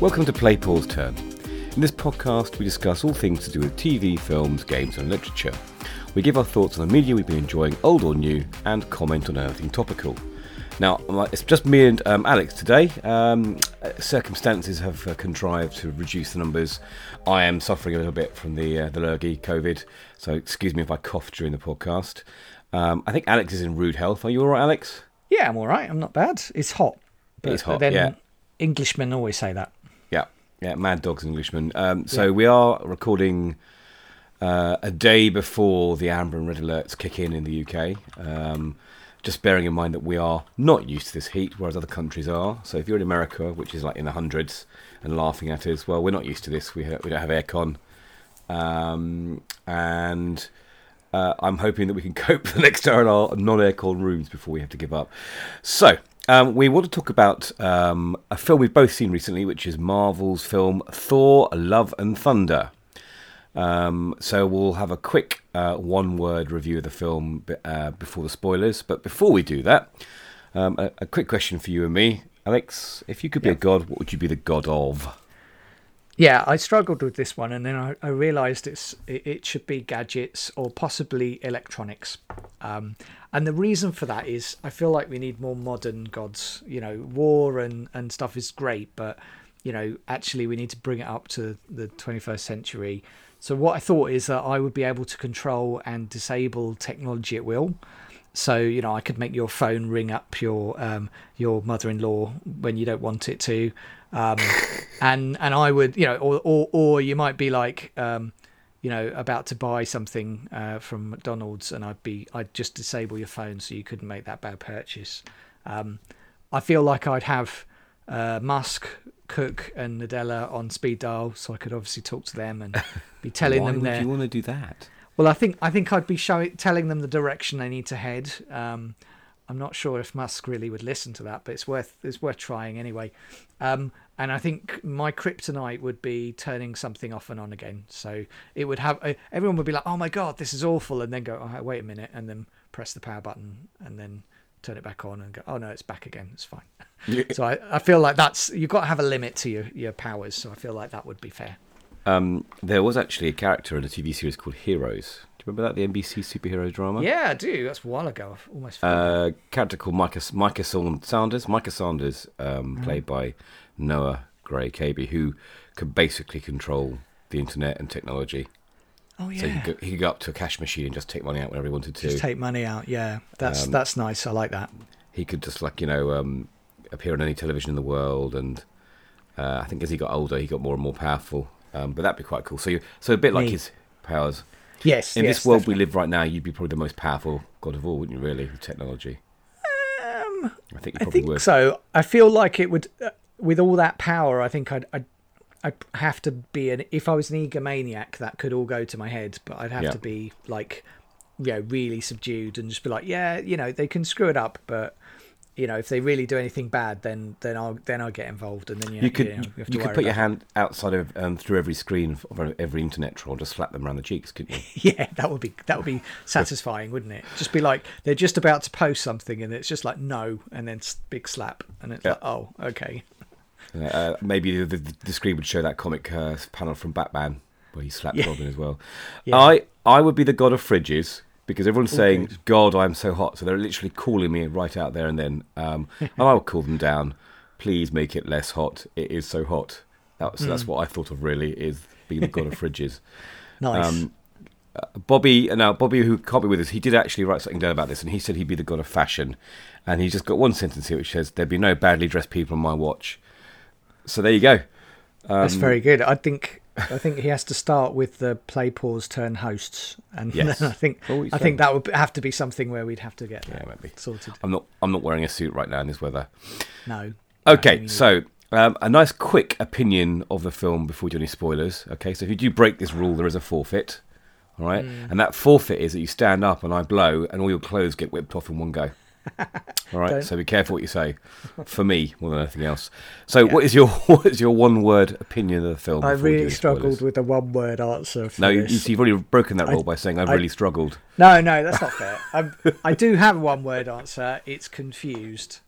Welcome to Play Pause Turn. In this podcast, we discuss all things to do with TV, films, games, and literature. We give our thoughts on the media we've been enjoying, old or new, and comment on anything topical. Now, it's just me and um, Alex today. Um, circumstances have uh, contrived to reduce the numbers. I am suffering a little bit from the uh, the lurgy COVID, so excuse me if I cough during the podcast. Um, I think Alex is in rude health. Are you all right, Alex? Yeah, I'm all right. I'm not bad. It's hot. But, it's hot. Then yeah. Englishmen always say that. Yeah. Mad dogs, Englishmen. Um, so yeah. we are recording uh, a day before the amber and red alerts kick in in the UK. Um, just bearing in mind that we are not used to this heat, whereas other countries are. So if you're in America, which is like in the hundreds, and laughing at us, well, we're not used to this. We ha- we don't have aircon, um, and uh, I'm hoping that we can cope for the next hour in our non-aircon rooms before we have to give up. So. Um, we want to talk about um, a film we've both seen recently, which is Marvel's film Thor: Love and Thunder. Um, so we'll have a quick uh, one-word review of the film uh, before the spoilers. But before we do that, um, a, a, quick question for you and me, Alex. If you could be a god, what would you be the god of? Yeah, I struggled with this one, and then I, I realised it's it, it, should be gadgets or possibly electronics. Um, and the reason for that is I feel like we need more modern gods. You know, war and and stuff is great, but you know, actually we need to bring it up to the 21st century so what I thought is that I would be able to control and disable technology at will. So you know, I could make your phone ring up your um, your mother-in-law when you don't want it to, um, and and I would you know, or or, or you might be like, um, you know, about to buy something uh, from McDonald's, and I'd be I'd just disable your phone so you couldn't make that bad purchase. Um, I feel like I'd have uh, Musk Cook and Nadella on speed dial, so I could obviously talk to them and be telling Why them. Why would you want to do that? Well, I think I think I'd be showing, telling them the direction they need to head. Um, I'm not sure if Musk really would listen to that, but it's worth it's worth trying anyway. Um, and I think my kryptonite would be turning something off and on again. So it would have uh, everyone would be like, "Oh my god, this is awful," and then go, "Oh, wait a minute," and then press the power button, and then turn it back on and go, oh no, it's back again. It's fine. Yeah. So I, I feel like that's you've got to have a limit to your, your powers. So I feel like that would be fair. Um, there was actually a character in a TV series called Heroes. Remember that the NBC superhero drama? Yeah, I do. That's a while ago. I've almost. A uh, character called Micah Micah Sanders. Micah Sanders, um, mm. played by Noah Gray Cabey, who could basically control the internet and technology. Oh yeah. So he could, go, he could go up to a cash machine and just take money out whenever he wanted to. Just take money out. Yeah, that's um, that's nice. I like that. He could just like you know um, appear on any television in the world, and uh, I think as he got older, he got more and more powerful. Um, but that'd be quite cool. So you, so a bit like his powers. Yes. In yes, this world definitely. we live right now, you'd be probably the most powerful god of all, wouldn't you? Really, with technology. Um, I think you probably I think would. so. I feel like it would, uh, with all that power. I think I'd, I'd I'd have to be an if I was an egomaniac, that could all go to my head, but I'd have yeah. to be like, you know, really subdued and just be like, yeah, you know, they can screw it up, but you know, if they really do anything bad, then then I'll then I'll get involved, and then you, you could you, know, you, you could put your hand outside of um, through every screen of every internet troll, just slap them around the cheeks, couldn't you? yeah, that would be that would be satisfying, wouldn't it? Just be like they're just about to post something, and it's just like no, and then big slap, and it's yeah. like oh, okay. Uh, maybe the, the, the, screen would show that comic uh, panel from Batman where he slapped yeah. Robin as well. Yeah. I I would be the god of fridges because everyone's saying, good. "God, I'm so hot," so they're literally calling me right out there and then. Um, I will cool them down. Please make it less hot. It is so hot. That, so mm. that's hmm. what I thought of. Really, is being the god of fridges. nice. Um, uh, Bobby, now Bobby, who can't be with us, he did actually write something down about this, and he said he'd be the god of fashion, and he's just got one sentence here which says, "There'd be no badly dressed people on my watch." So there you go. Um, That's very good. I think I think he has to start with the play pause turn hosts, and yes. then I think I think that would have to be something where we'd have to get yeah, maybe. sorted. I'm not I'm not wearing a suit right now in this weather. No. Okay, so um, a nice quick opinion of the film before we do any spoilers. Okay, so if you do break this rule, there is a forfeit. All right, mm. and that forfeit is that you stand up and I blow, and all your clothes get whipped off in one go. All right, Don't. so be careful what you say. For me, more than anything else. So, yeah. what is your what is your one word opinion of the film? I really struggled with a one word answer. no, you, have already broken that rule I, by saying I've I, really struggled. No, no, that's not fair. Um, I do have a one word answer. It's confused,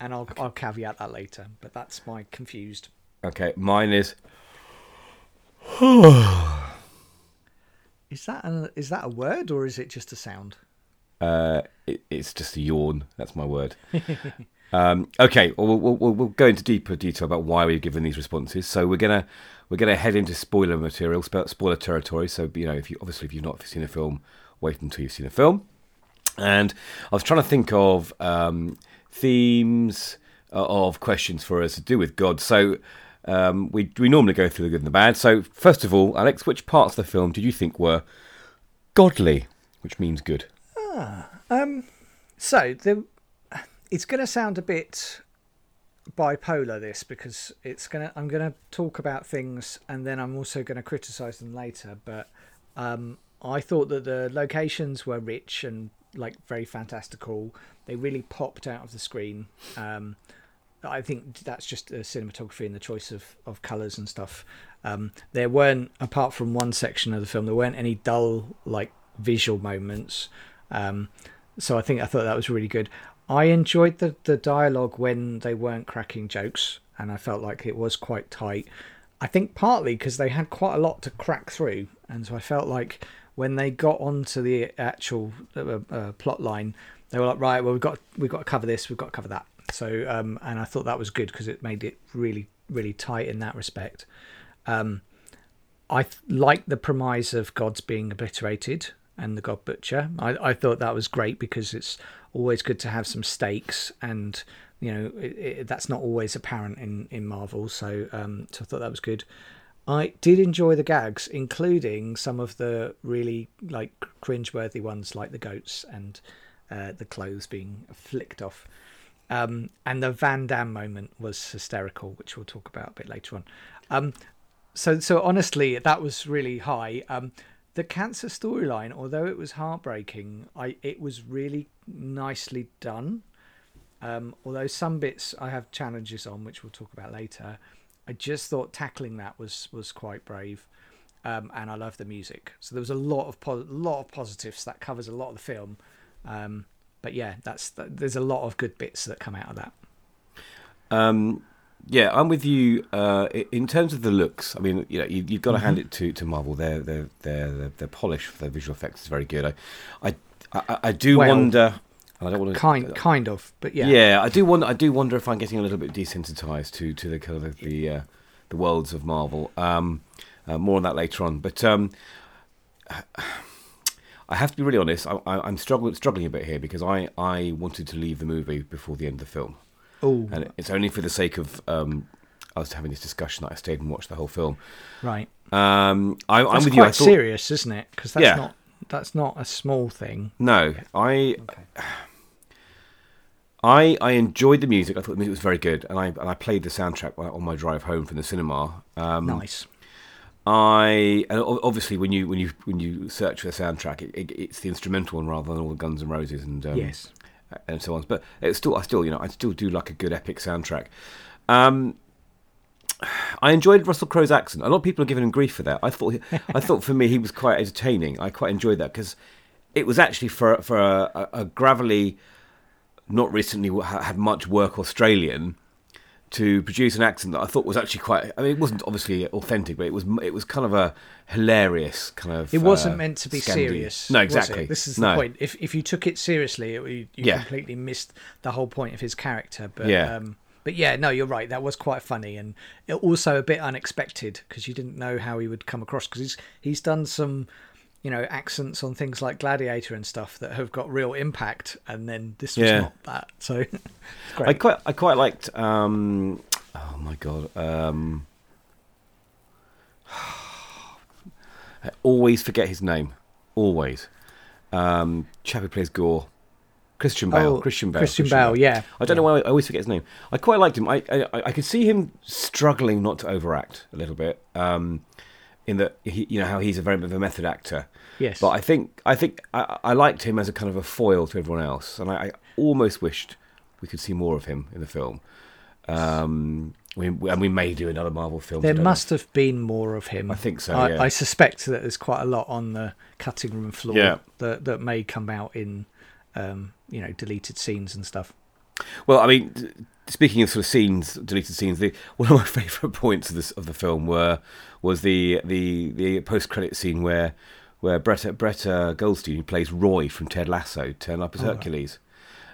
and I'll okay. I'll caveat that later. But that's my confused. Okay, mine is. Is that an, is that a word or is it just a sound? Uh, it, it's just a yawn. That's my word. um, okay, well, we'll, we'll, go into deeper detail about why we've given these responses. So we're gonna we're gonna head into spoiler material, spoiler territory. So you know, if you obviously if you've not seen a film, wait until you've seen a film. And I was trying to think of um, themes uh, of questions for us to do with God. So um, we we normally go through the good and the bad. So first of all, Alex, which parts of the film did you think were godly, which means good? So the it's going to sound a bit bipolar this because it's going to I'm going to talk about things and then I'm also going to criticize them later but um I thought that the locations were rich and like very fantastical they really popped out of the screen um I think that's just the cinematography and the choice of, of colours and stuff. Um, there weren't, apart from one section of the film, there weren't any dull like visual moments. Um, so I think I thought that was really good. I enjoyed the the dialogue when they weren't cracking jokes, and I felt like it was quite tight. I think partly because they had quite a lot to crack through, and so I felt like when they got onto the actual uh, uh, plot line, they were like, right, well we've got we've got to cover this, we've got to cover that. So, um, and I thought that was good because it made it really really tight in that respect. Um, I th- like the premise of gods being obliterated and the god butcher. I, I thought that was great because it's always good to have some stakes, and you know it, it, that's not always apparent in in Marvel. So, um, so I thought that was good. I did enjoy the gags, including some of the really like cringeworthy ones, like the goats and uh, the clothes being flicked off. Um, and the Van Damme moment was hysterical, which we'll talk about a bit later on. Um, so, so honestly, that was really high. Um, the cancer storyline, although it was heartbreaking, I it was really nicely done. Um, although some bits I have challenges on, which we'll talk about later. I just thought tackling that was was quite brave, um, and I love the music. So there was a lot of po- lot of positives that covers a lot of the film. Um, but yeah, that's there's a lot of good bits that come out of that. Um, yeah, I'm with you. Uh, in terms of the looks, I mean, you know, you, you've got to Mm-hmm. hand it to, to Marvel. Their their their their, polish for their visual effects is very good. I I, I, I do Well, wonder. I don't want to Kind kind of, but yeah, Yeah. I do wonder. I do wonder if I'm getting a little bit desensitized to to the kind of the uh, the worlds of Marvel. Um, uh, more on that later on. But um, I have to be really honest. I, I, I'm struggling struggling a bit here because I I wanted to leave the movie before the end of the film, Oh, and it's only for the sake of um, us having this discussion that I stayed and watched the whole film. right. Um, I, I'm That's with you. I thought, serious, isn't it? Because that's Yeah. not that's not a small thing. No, I I I enjoyed the music. I thought the music was very good, and I and I played the soundtrack on my drive home from the cinema. Um, nice. I and obviously when you when you when you search for the soundtrack, it, it, it's the instrumental one rather than all the Guns and Roses and um, yes. And so on. But it's still I still you know I still do like a good epic soundtrack. Um, I enjoyed Russell Crowe's accent. A lot of people are giving him grief for that. I thought I thought for me he was quite entertaining. I quite enjoyed that because it was actually for for a, a, a gravelly, not recently had much work Australian to produce an accent that I thought was actually quite. I mean, it wasn't obviously authentic, but it was it was kind of a hilarious kind of. It wasn't uh, meant to be Scandi- serious. No, exactly. This is the point. If if you took it seriously, it, you, you Yeah. completely missed the whole point of his character. But Yeah. um, but yeah, no, you're right. That was quite funny and also a bit unexpected because you didn't know how he would come across because he's he's done some. You know, accents on things like Gladiator and stuff that have got real impact, and then this was Yeah. not that. So, I quite I quite liked. Um, oh my god. Um, I always forget his name. Always. Um, chap who plays Gorr. Christian Bale. Oh, Christian Bale. Christian Bale, yeah. I don't know why I always forget his name. I quite liked him. I I, I could see him struggling not to overact a little bit. Um, in that he, you know how he's a very bit of a method actor. Yes. But I think I think I, I liked him as a kind of a foil to everyone else, and I, I almost wished we could see more of him in the film. Um, we, and we may do another Marvel film. There don't know. must have been more of him. I think so, I, yeah. I suspect that there's quite a lot on the cutting room floor Yeah. that that may come out in, um, you know, deleted scenes and stuff. Well, I mean, speaking of sort of scenes, deleted scenes, the, one of my favourite points of this of the film were was the the the post credit scene where where Brett Brett uh, Goldstein, who plays Roy from Ted Lasso, turned up as Hercules.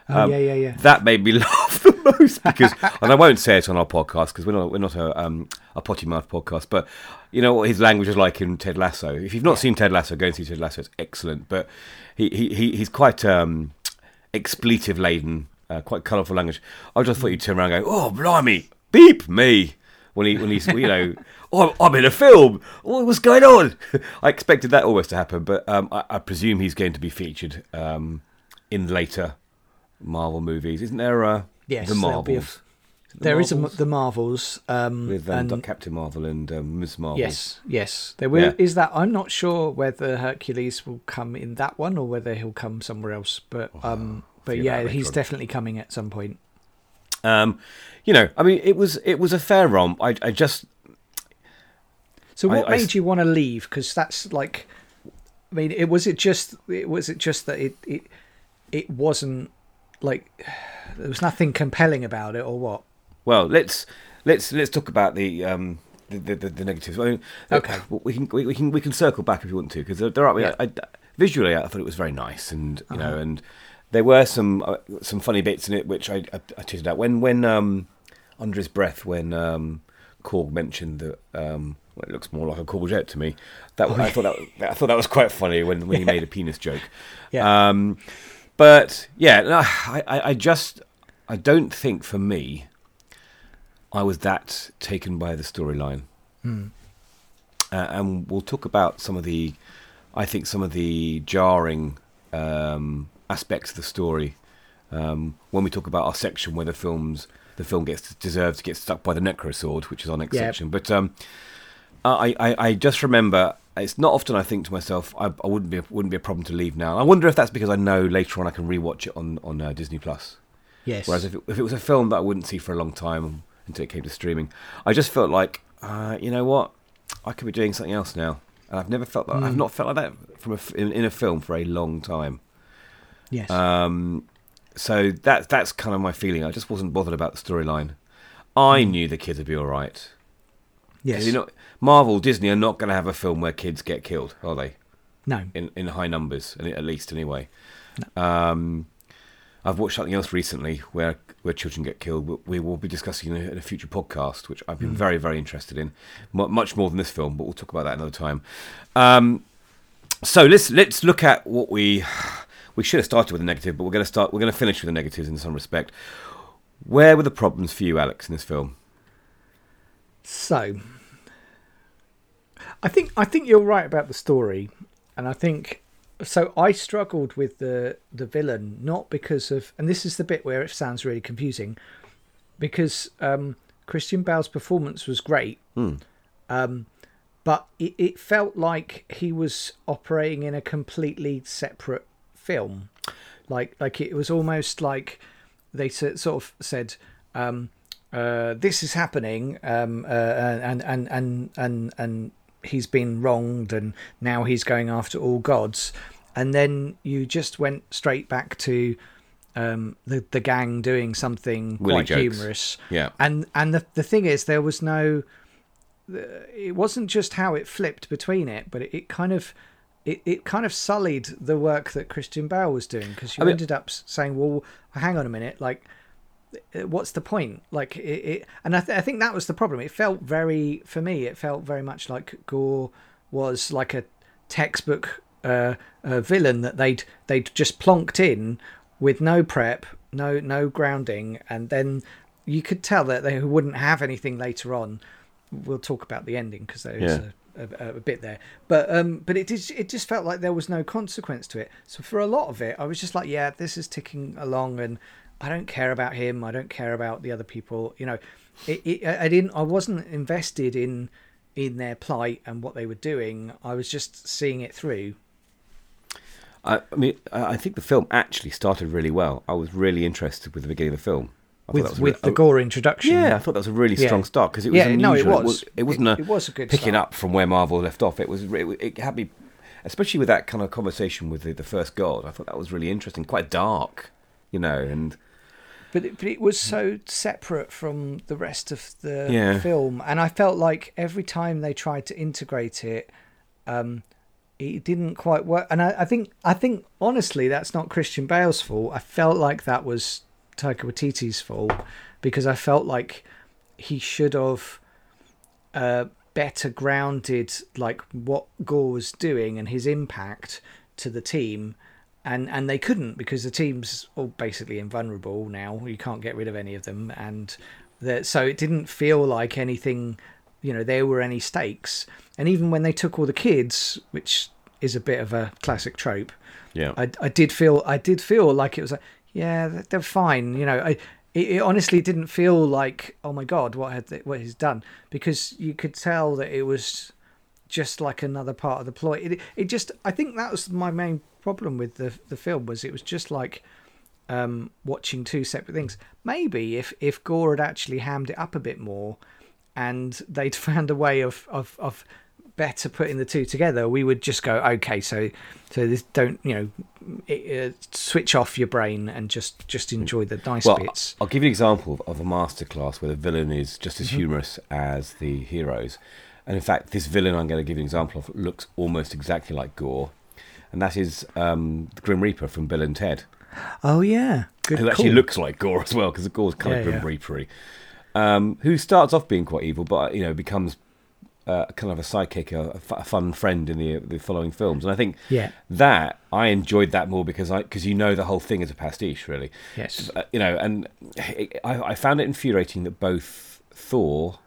Oh Um, yeah, yeah, yeah. That made me laugh the most because, and I won't say it on our podcast because we're not we're not a um, a potty mouth podcast. But you know what his language is like in Ted Lasso. If you've not seen Ted Lasso, go and see Ted Lasso. It's excellent. But he he, he he's quite um, expletive laden, uh, quite colourful language. I just thought you'd turn around and go, "Oh, blimey, beep me!" When he when he's you know, oh, I'm in a film. What was going on? I expected that always to happen, but um, I, I presume he's going to be featured um, in later Marvel movies. Isn't there a Yes, the there'll be a- Marvels? The There is a, the Marvels. Um, with um, and Captain Marvel and um, Ms. Marvel. yes, yes, there will. Yeah. Is that I'm not sure whether Hercules will come in that one or whether he'll come somewhere else. But um, but yeah, he's definitely coming at some point. Um, you know, I mean, it was it was a fair romp. I, I just So what I made s- you want to leave? Because that's like, I mean, it was it just it was it just that it it it wasn't like there was nothing compelling about it or what? well, let's let's let's talk about the um the the, the, negatives. I mean, Okay. we can we, we can we can circle back if you want to because there, are Yeah. I, I, visually I thought it was very nice and you Uh-huh. know and there were some uh, some funny bits in it which I I, I tweeted out when when um under his breath when um Korg mentioned that um well, it looks more like a courgette to me. That I thought that was- I thought that was quite funny when, when he made a penis joke. Yeah. Um, but yeah, no, I, I, I just I don't think for me I was that taken by the storyline. Hmm. Uh, and we'll talk about some of the I think some of the jarring um, aspects of the story um, when we talk about our section where the films the film gets deserves to get stuck by the necrosword, which is our next Yeah. section. But um, I, I, I just remember it's not often I think to myself I, I wouldn't be wouldn't be a problem to leave now. I wonder if that's because I know later on I can rewatch it on on uh, Disney Plus. Yes. Whereas if it, if it was a film that I wouldn't see for a long time until it came to streaming, I just felt like uh, you know what I could be doing something else now. And I've never felt that. I've not felt like that from a in, in a film for a long time. yes. Um, so that that's kind of my feeling. I just wasn't bothered about the storyline. I knew the kids would be all right. Yes. Know, Marvel, Disney are not going to have a film where kids get killed, are they? no. In in high numbers, at least anyway. Um, I've watched something else recently where where children get killed. We- We will be discussing in a, in a future podcast, which I've been very very interested in, Mu much more than this film. But we'll talk about that another time. Um, so let's let's look at what we we should have started with a negative, but we're going to start. We're going to finish with the negatives in some respect. Where were the problems for you, Alex, in this film? So, I think I think you're right about the story, and I think so. I struggled with the the villain not because of, and this is the bit where it sounds really confusing, because um, Christian Bale's performance was great, um, but it, it felt like he was operating in a completely separate film, like like it was almost like they sort of said. Um, uh, this is happening, um, uh, and and and and and he's been wronged, and now he's going after all gods, and then you just went straight back to um, the the gang doing something Willy quite jokes. humorous, Yeah. and and the the thing is, there was no, it wasn't just how it flipped between it, but it, it kind of. It, it kind of sullied the work that Christian Bale was doing because you I mean- ended up saying, "Well, hang on a minute, like what's the point? Like it, it and I, th- I think that was the problem. It felt very for me it felt very much like Gorr was like a textbook uh, uh villain that they'd they'd just plonked in with no prep no no grounding and then you could tell that they wouldn't have anything later on. We'll talk about the ending because there is Yeah. a, a, a bit there. But um but it just it just felt like there was no consequence to it. So for a lot of it i was just like yeah this is ticking along and i don't care about him i don't care about the other people you know it, it i didn't i wasn't invested in in their plight and what they were doing i was just seeing it through I, I mean, I think the film actually started really well. I was really interested with the beginning of the film. I with with re- the oh, Gorr introduction Yeah, I thought that was a really Yeah. strong start because it was Yeah, no, unusual. it was. It, wasn't It- a it was a good picking start. up from where Marvel left off. It was it, it had me, especially with that kind of conversation with the, the first god. I thought that was really interesting, quite dark, you know. And but it, but it was so separate from the rest of the Yeah. film, and I felt like every time they tried to integrate it, um, it didn't quite work. And I, I think I think honestly, that's not Christian Bale's fault. I felt like that was Taika Waititi's fault because I felt like he should have uh, better grounded like what Gorr was doing and his impact to the team. And and they couldn't because the team's all basically invulnerable now. You can't get rid of any of them, and the, so it didn't feel like anything. You know, there were any stakes. And even when they took all the kids, which is a bit of a classic trope, Yeah. I, I did feel I did feel like it was like yeah they're- fine you know I it, it honestly didn't feel like oh my god what had they, what he's done because you could tell that it was just like another part of the plot it it just I think that was my main problem with the the film was it was just like um watching two separate things maybe if if Gorr had actually hammed it up a bit more and they'd found a way of of of better putting the two together we would just go okay so so this don't you know it, uh, switch off your brain and just just enjoy the nice well, bits I'll give you an example of, of a masterclass where the villain is just Mm-hmm. as humorous as the heroes. And in fact, this villain I'm going to give you an example of looks almost exactly like Gorr. And that is um, the Grim Reaper from Bill and Ted, oh yeah good who actually call. looks like Gorr as well, because Gorr's kind of Yeah, Grim yeah. Reapery. Um, who starts off being quite evil, but you know becomes uh, kind of a sidekick, a, a fun friend in the the following films. And I think Yeah. that I enjoyed that more because I because you know the whole thing is a pastiche, really. yes Uh, you know, and I, I found it infuriating that both Thor,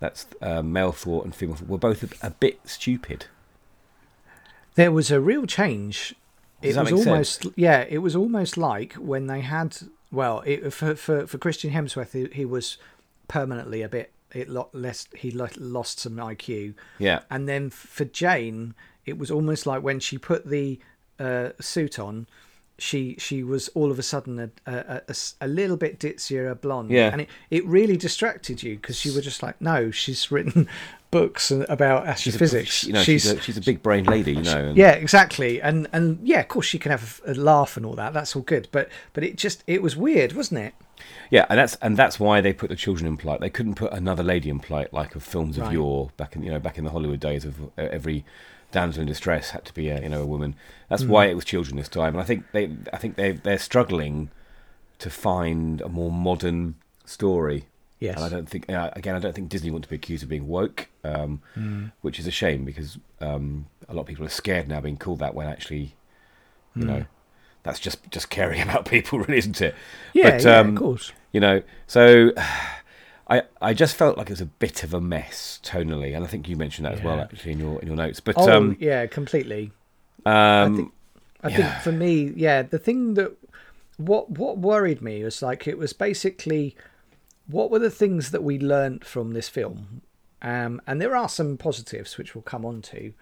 that's uh, male Thor and female Thor, were both a, a bit stupid. There was a real change. Does it was almost yeah, it was almost like when they had well, it, for for for Christian Hemsworth, he, he was permanently a bit it lo- less he lo- lost some IQ, Yeah, and then for Jane, it was almost like when she put the uh, suit on. She she was all of a sudden a a little bit ditzier, a blonde, Yeah. and it, it really distracted you because you were just like, no, she's written books about she's astrophysics. A, you know, she's, a, she's a big brain lady, you know. Yeah, exactly. And and yeah, of course she can have a, a laugh and all that. That's all good. But but it just it was weird, wasn't it? yeah, and that's and that's why they put the children in plight. They couldn't put another lady in plight like of films of Right. yore back in you know back in the Hollywood days of uh, every damsel in distress had to be a you know a woman. That's why it was children this time. And I think they I think they they're struggling to find a more modern story. Yes. And I don't think uh, again I don't think Disney want to be accused of being woke, um, which is a shame because um, a lot of people are scared now being called that when actually, you know, that's just just caring about people, really, isn't it? Yeah, But, yeah, um, of course. You know, so I I just felt like it was a bit of a mess tonally, and I think you mentioned that as well actually in your in your notes. But Oh um, yeah, completely. um, think- I Yeah. think for me, yeah, the thing that what what worried me was like it was basically what were the things that we learnt from this film, um, and there are some positives which we'll come on to,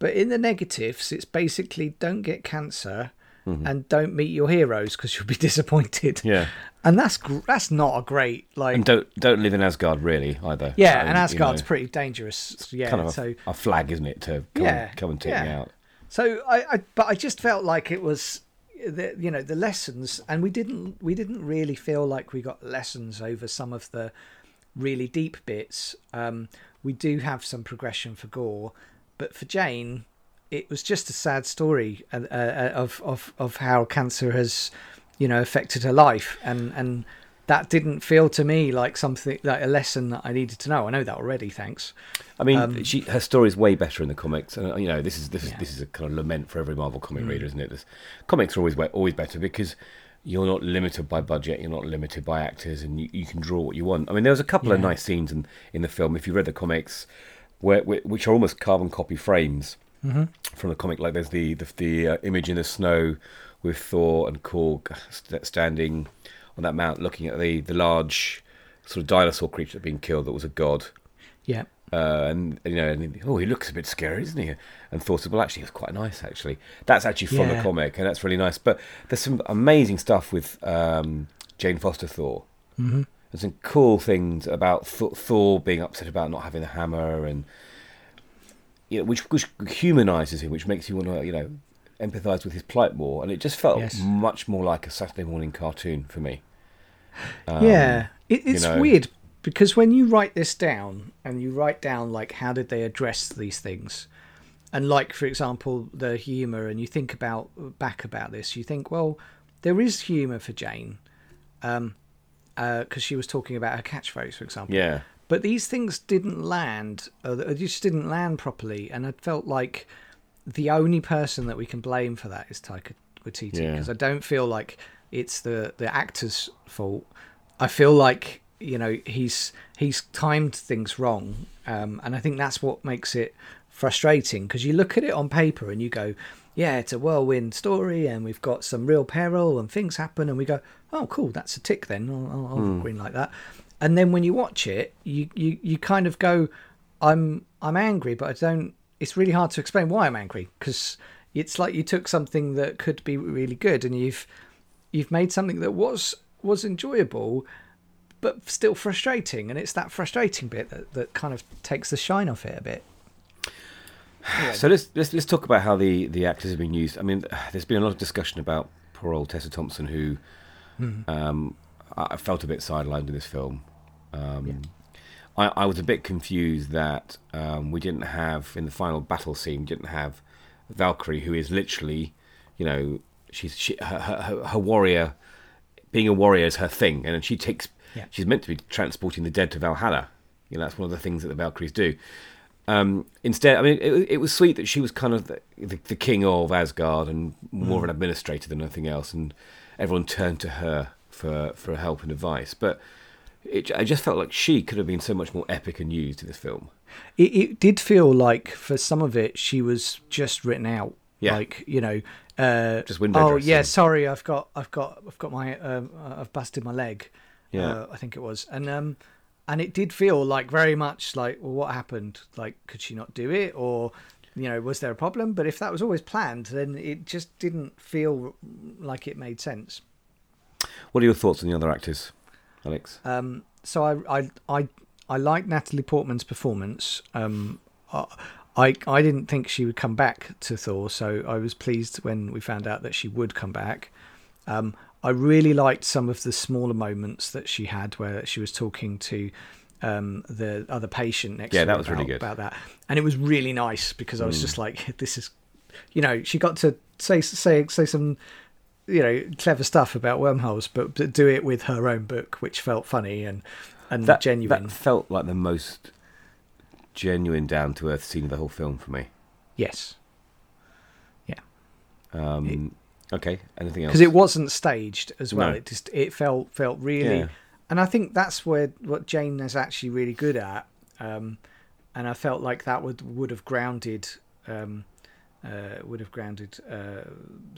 but in the negatives, it's basically don't get cancer. And don't meet your heroes because you'll be disappointed. Mm-hmm. yeah, and that's gr- that's not a great like. and don't don't live in Asgard really either. yeah, and you Asgard's know, pretty dangerous. Yeah, kind of a, so a flag, isn't it, to come, Yeah, and, come and take me out. So I, I, but I just felt like it was, the, you know, the lessons, and we didn't, we didn't really feel like we got lessons over some of the really deep bits. Um, we do have some progression for Gorr, but for Jane, it was just a sad story uh, uh, of of of how cancer has, you know, affected her life, and and that didn't feel to me like something like a lesson that I needed to know. I know that already, thanks. I mean, Um, she her story's way better in the comics, and uh, you know this is this is Yeah. Mm. this is a kind of lament for every Marvel comic reader, isn't it? This, comics are always way, always better because you're not limited by budget, you're not limited by actors, and you, you can draw what you want. I mean, there was a couple of nice scenes in in the film. If you read the comics, where, where which are almost carbon copy frames Mm-hmm. from the comic, like there's the the, the uh, image in the snow with Thor and Korg st- standing on that mount, looking at the the large sort of dinosaur creature that had been killed that was a god. Yeah. Uh, and you know, and, oh, he looks a bit scary, isn't he? And Thor thought, well, actually, it's quite nice. Actually, that's actually from the Yeah. comic, and that's really nice. But there's some amazing stuff with um, Jane Foster Thor. Mm-hmm. There's some cool things about Th- Thor being upset about not having the hammer, and you know, which which humanizes him, which makes you want to, you know, empathize with his plight more. And it just felt Yes. much more like a Saturday morning cartoon for me. Um, yeah, it, it's know. weird because when you write this down and you write down like how did they address these things, and like for example the humor, and you think about back about this, you think well there is humor for Jane, um, because she was talking about her catchphrase, for example. Yeah. But these things didn't land, they just didn't land properly, and I felt like the only person that we can blame for that is Taika Waititi Yeah. because I don't feel like it's the the actor's fault. I feel like you know he's he's timed things wrong, um, and I think that's what makes it frustrating because you look at it on paper and you go, yeah, it's a whirlwind story, and we've got some real peril and things happen, and we go, oh, cool, that's a tick then. I'll, I'll, I'll green like that. And then when you watch it, you, you, you kind of go, I'm I'm angry, but I don't. It's really hard to explain why I'm angry because it's like you took something that could be really good and you've you've made something that was was enjoyable, but still frustrating. And it's that frustrating bit that, that kind of takes the shine off it a bit. So let's, let's let's talk about how the, the actors have been used. I mean, there's been a lot of discussion about poor old Tessa Thompson, who um, I I felt a bit sidelined in this film. Um, I, I was a bit confused that um, we didn't have in the final battle scene didn't have Valkyrie, who is literally, you know, she's she, her, her, her- warrior. Being a warrior is her thing, and she takes. Yeah. She's meant to be transporting the dead to Valhalla. You know, that's one of the things that the Valkyries do. Um, instead, I mean, it, it was sweet that she was kind of the, the, the king of Asgard and more of an administrator than anything else, and everyone turned to her for for help and advice. But it, I just felt like she could have been so much more epic and used in this film. it, it did feel like for some of it she was just written out Yeah. like you know uh Just window oh dressing. yeah sorry i've got i've got i've got my um i've busted my leg Yeah. uh, i think it was and um and it did feel like very much like well what happened like could she not do it or you know was there a problem but if that was always planned then it just didn't feel like it made sense What are your thoughts on the other actors, Alex? Um, so I I I I like Natalie Portman's performance. Um, I I I didn't think she would come back to Thor, so I was pleased when we found out that she would come back. Um, I really liked some of the smaller moments that she had where she was talking to um, the other patient next Yeah, to that her was really good. about that, and it was really nice because I was just like, this is, you know, she got to say say say some you know clever stuff about wormholes, but, but do it with her own book, which felt funny and and That genuine. That felt like the most genuine, down to earth scene of the whole film for me. Yes, yeah, Um, okay, anything else? because it wasn't staged as well. No. It just it felt felt really, Yeah. and I think that's where what Jane is actually really good at. Um, and I felt like that would would have grounded um, uh, would have grounded uh,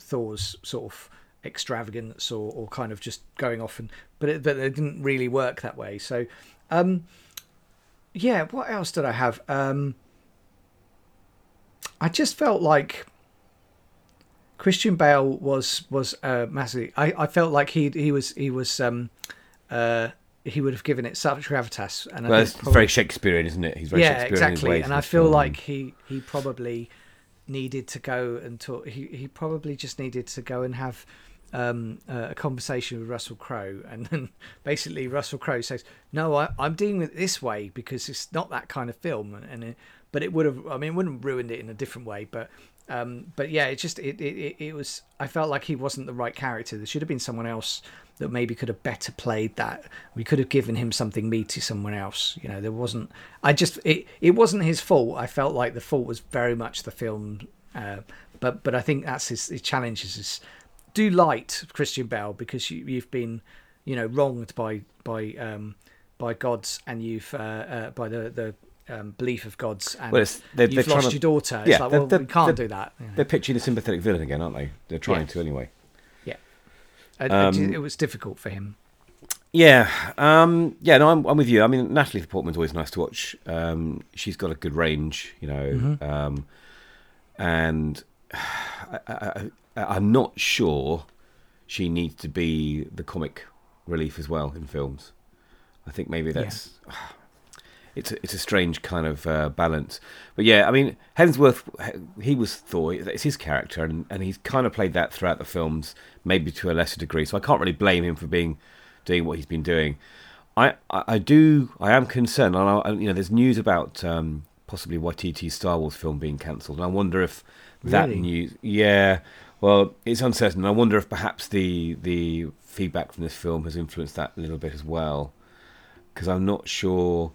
Thor's sort of extravagance or, or kind of just going off and but it, but it didn't really work that way. So um, yeah, what else did I have? Um, I just felt like Christian Bale was was uh, massively. I, I felt like he he was he was um, uh, he would have given it such gravitas, and well, it's probably- very Shakespearean, isn't it? He's very yeah, Shakespearean in his exactly. And I feel like he he probably needed to go and talk. He he probably just needed to go and have um, uh, a conversation with Russell Crowe, and then basically Russell Crowe says, "No, I, I'm dealing with it this way because it's not that kind of film." And, and it, but it would have. I mean, it wouldn't have ruined it in a different way, but. Um, but yeah, it just it, it, it, was. I felt like he wasn't the right character. There should have been someone else that maybe could have better played that. We could have given him something meaty someone else. You know, there wasn't. I just it it wasn't his fault. I felt like the fault was very much the film. Uh, but but I think that's his, his challenge is do light Christian Bale because you, you've been you know wronged by by um, by gods and you've uh, uh, by the the um, belief of gods and Well, they're- you've they're lost your daughter. It's Yeah, like well we can't do that. know. They're pitching the sympathetic villain again, aren't they? They're trying Yeah. to anyway. Yeah, And- Um, and it was difficult for him. Yeah, um, yeah. No, I'm, I'm with you. I mean, Natalie Portman's always nice to watch. Um, she's got a good range, you know, Mm-hmm. um, and I, I, I'm not sure she needs to be the comic relief as well in films. I think maybe that's it's a, it's a strange kind of uh, balance. But yeah, I mean, Hemsworth, he was Thor. It's his character, and, and he's kind of played that throughout the films, maybe to a lesser degree. So I can't really blame him for being doing what he's been doing. I, I, I do I am concerned. And I, you know, there's news about um, possibly Waititi's Star Wars film being cancelled. And I wonder if that Really? news, yeah, well, it's uncertain. I wonder if perhaps the the feedback from this film has influenced that a little bit as well, because I'm not sure.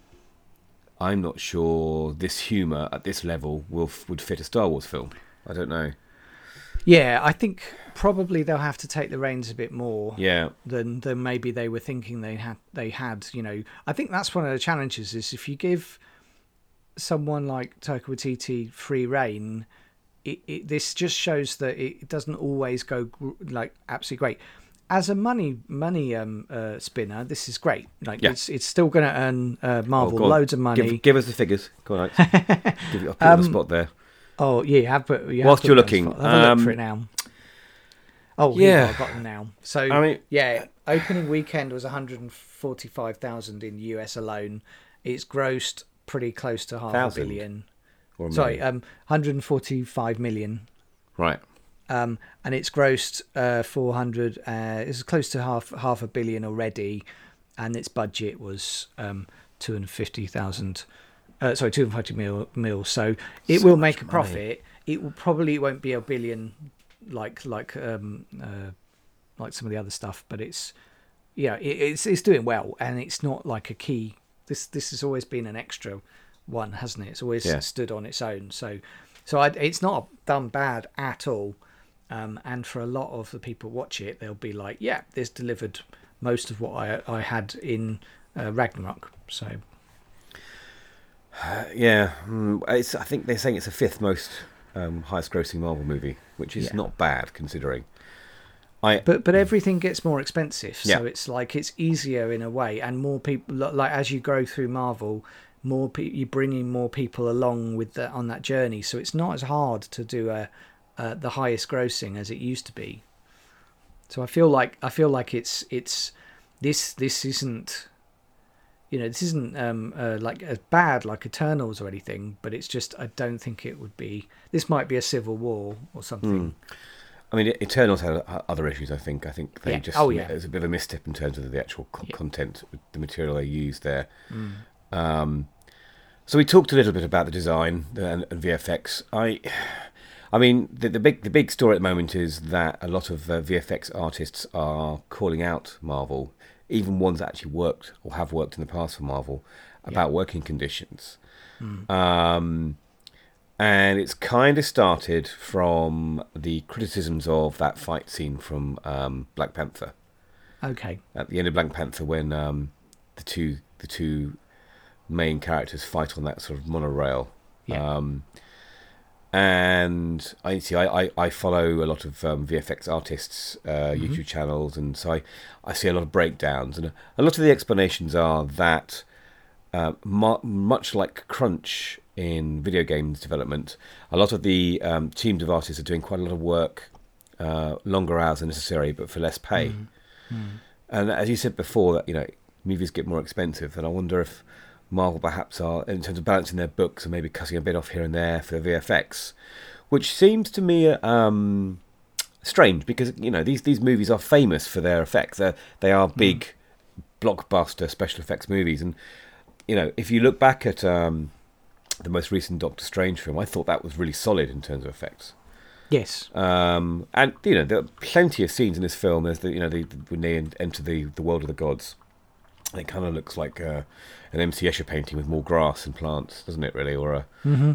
I'm not sure this humour at this level will would fit a Star Wars film. I don't know. Yeah, I think probably they'll have to take the reins a bit more Yeah, than than maybe they were thinking they had. They had, you know. I think that's one of the challenges is if you give someone like Taika Waititi free reign, it, it this just shows that it doesn't always go like absolutely great. As a money money um, uh, spinner, this is great. Like Yeah. it's it's still going to earn uh, Oh, Marvel on. loads of money. Give, give us the figures. Go on, give you, I'll put on the Um, spot there. Oh yeah, you have put. You Whilst you're me on the looking, have a look um, for it now. Oh yeah, yeah. I've got them now. So I mean- yeah, opening weekend was 145,000 in US alone. It's grossed pretty close to half Thousand? a billion. Or Sorry, um, 145 million. right. Um, and it's grossed uh, 400. Uh, it's close to half half a billion already, and its budget was um, 250,000. Uh, sorry, 250 mil, mil. So it So will make a money. profit. It will probably won't be a billion like like um, uh, like some of the other stuff, but it's yeah, it, it's it's doing well, and it's not like a key. This this has always been an extra one, hasn't it? It's always Yeah. stood on its own. So so I, it's not done bad at all. Um, and for a lot of the people watch it, they'll be like, "Yeah, this delivered most of what I I had in uh, Ragnarok." So Yeah, mm, it's, I think they're saying it's the fifth most um, highest grossing Marvel movie, which is Yeah. not bad considering. I but but everything gets more expensive so Yeah. it's like it's easier in a way and more people like as you grow through marvel more pe- you're bringing more people along with the on that journey so it's not as hard to do a uh, the highest grossing as it used to be so i feel like i feel like it's it's this this isn't you know this isn't um uh, like as bad like eternals or anything but it's just i don't think it would be this might be a civil war or something I mean, Eternals had uh, other issues. I think. I think they Yeah. just Oh, yeah. was a bit of a misstep in terms of the actual co- Yeah. content, the material they used there. Mm. Um, so we talked a little bit about the design and, and VFX. I, I mean, the, the big the big story at the moment is that a lot of uh, VFX artists are calling out Marvel, even ones that actually worked or have worked in the past for Marvel, about working conditions. Um, and it's kind of started from the criticisms of that fight scene from um, Black Panther okay at the end of Black Panther when um, the two the two main characters fight on that sort of monorail. Yeah. Um, and I see I, I, I follow a lot of um, VFX artists uh, YouTube channels, and so I, I see a lot of breakdowns, and a lot of the explanations are that uh, mu- much like crunch in video games development, a lot of the um, teams of artists are doing quite a lot of work, uh, longer hours than necessary, but for less pay. And as you said before, that you know movies get more expensive, and I wonder if Marvel perhaps are in terms of balancing their books and maybe cutting a bit off here and there for the VFX, which seems to me um, strange because you know these these movies are famous for their effects. They're, they are big blockbuster special effects movies, and you know if you look back at um, the most recent Doctor Strange film, I thought that was really solid in terms of effects. yes Um, and you know there are plenty of scenes in this film. There's the you know the, when they enter the the world of the gods. It kind of looks like uh, an MC Escher painting with more grass and plants, doesn't it? Really, or a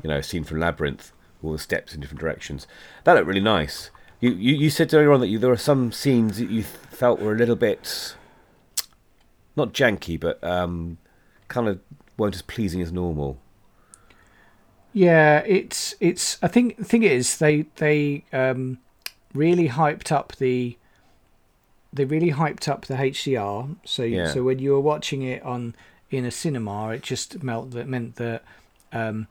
you know a scene from Labyrinth, all the steps in different directions. That looked really nice. You you, you said earlier on that you, there are some scenes that you felt were a little bit not janky, but um, kind of weren't as pleasing as normal. Yeah, it's it's. I think the thing is they they um, really hyped up the. They really hyped up the HDR. So Yeah. so when you were watching it on in a cinema, it just meant that meant that, um,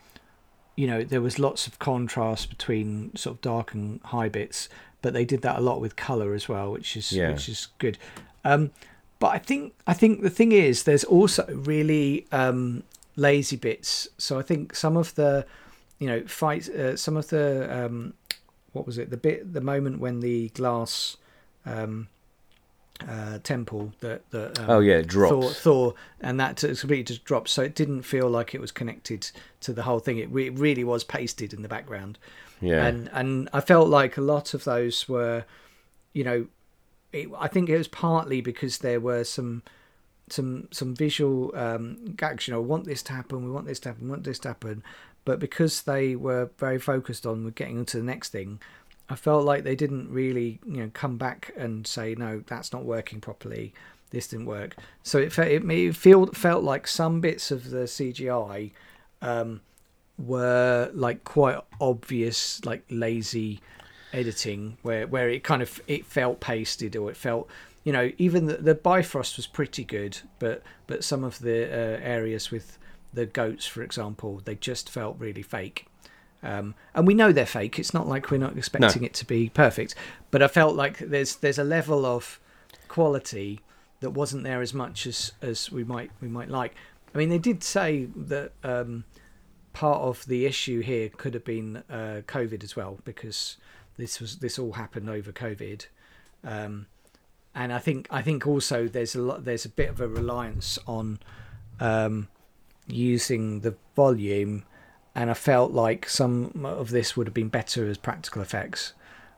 you know, there was lots of contrast between sort of dark and high bits. But they did that a lot with color as well, which is Yeah. which is good. Um, but I think I think the thing is there's also really um, lazy bits. So I think some of the you know fights, uh, some of the um, what was it the bit the moment when the glass um, uh, temple that that um, Oh, yeah, drops. Thor, Thor, and that completely just dropped. So it didn't feel like it was connected to the whole thing. It, re- it really was pasted in the background. Yeah. And and I felt like a lot of those were, you know, it, I think it was partly because there were some some some visual um, gags. You know, want this to happen, we want this to happen, we want this to happen. But because they were very focused on getting into the next thing, I felt like they didn't really, you know, come back and say, no, that's not working properly. This didn't work. So it felt it, it felt felt like some bits of the CGI um, were like quite obvious, like lazy editing, where where it kind of it felt pasted or it felt, you know, even the, the Bifrost was pretty good, but but some of the uh, areas with the goats, for example, they just felt really fake. Um, and we know they're fake. It's not like we're not expecting it to be perfect. But I felt like there's there's a level of quality that wasn't there as much as, as we might we might like. I mean, they did say that um, part of the issue here could have been uh, COVID as well, because this was this all happened over COVID. Um, and I think I think also there's a lot there's a bit of a reliance on um, using the volume, and I felt like some of this would have been better as practical effects.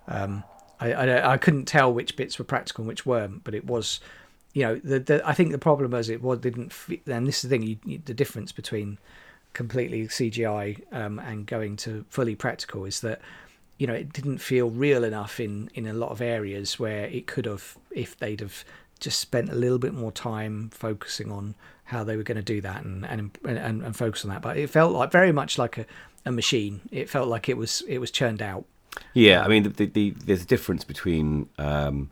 Um, I, I I couldn't tell which bits were practical and which weren't, but it was, you know, the, the I think the problem was it was didn't fit, and this is the thing you, you, the difference between completely CGI um, and going to fully practical is that you know it didn't feel real enough in in a lot of areas where it could have if they'd have just spent a little bit more time focusing on how they were going to do that and and and, and focus on that. But it felt like very much like a, a machine. It felt like it was it was churned out. Yeah, I mean, the, the, the, there's a difference between um,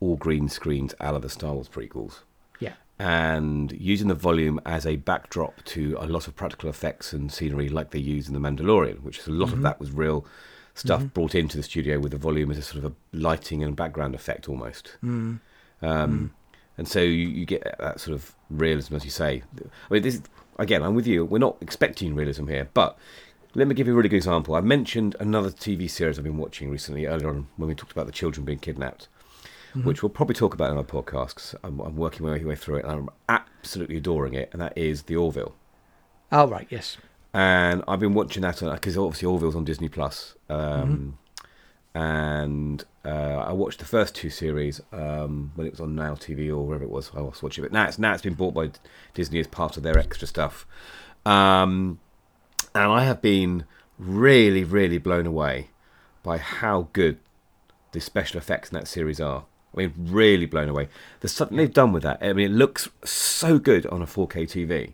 all green screens out of the Star Wars prequels. Yeah. And using the volume as a backdrop to a lot of practical effects and scenery like they use in The Mandalorian, which is a lot of that was real stuff brought into the studio with the volume as a sort of a lighting and background effect almost. mm. Um, And so you, you get that sort of realism, as you say. I mean, this again, I'm with you. We're not expecting realism here, but let me give you a really good example. I mentioned another TV series I've been watching recently earlier on when we talked about the children being kidnapped, which we'll probably talk about in our podcast. 'cause I'm, I'm working my way through it, and I'm absolutely adoring it. And that is The Orville. oh right yes And I've been watching that because obviously Orville's on Disney Plus. Um, And uh, I watched the first two series um, when it was on Now TV or wherever it was. I was watching it. Now it's now it's been bought by Disney as part of their extra stuff. Um, and I have been really, really blown away by how good the special effects in that series are. I mean, really blown away. There's something they've done with that. I mean, it looks so good on a 4K TV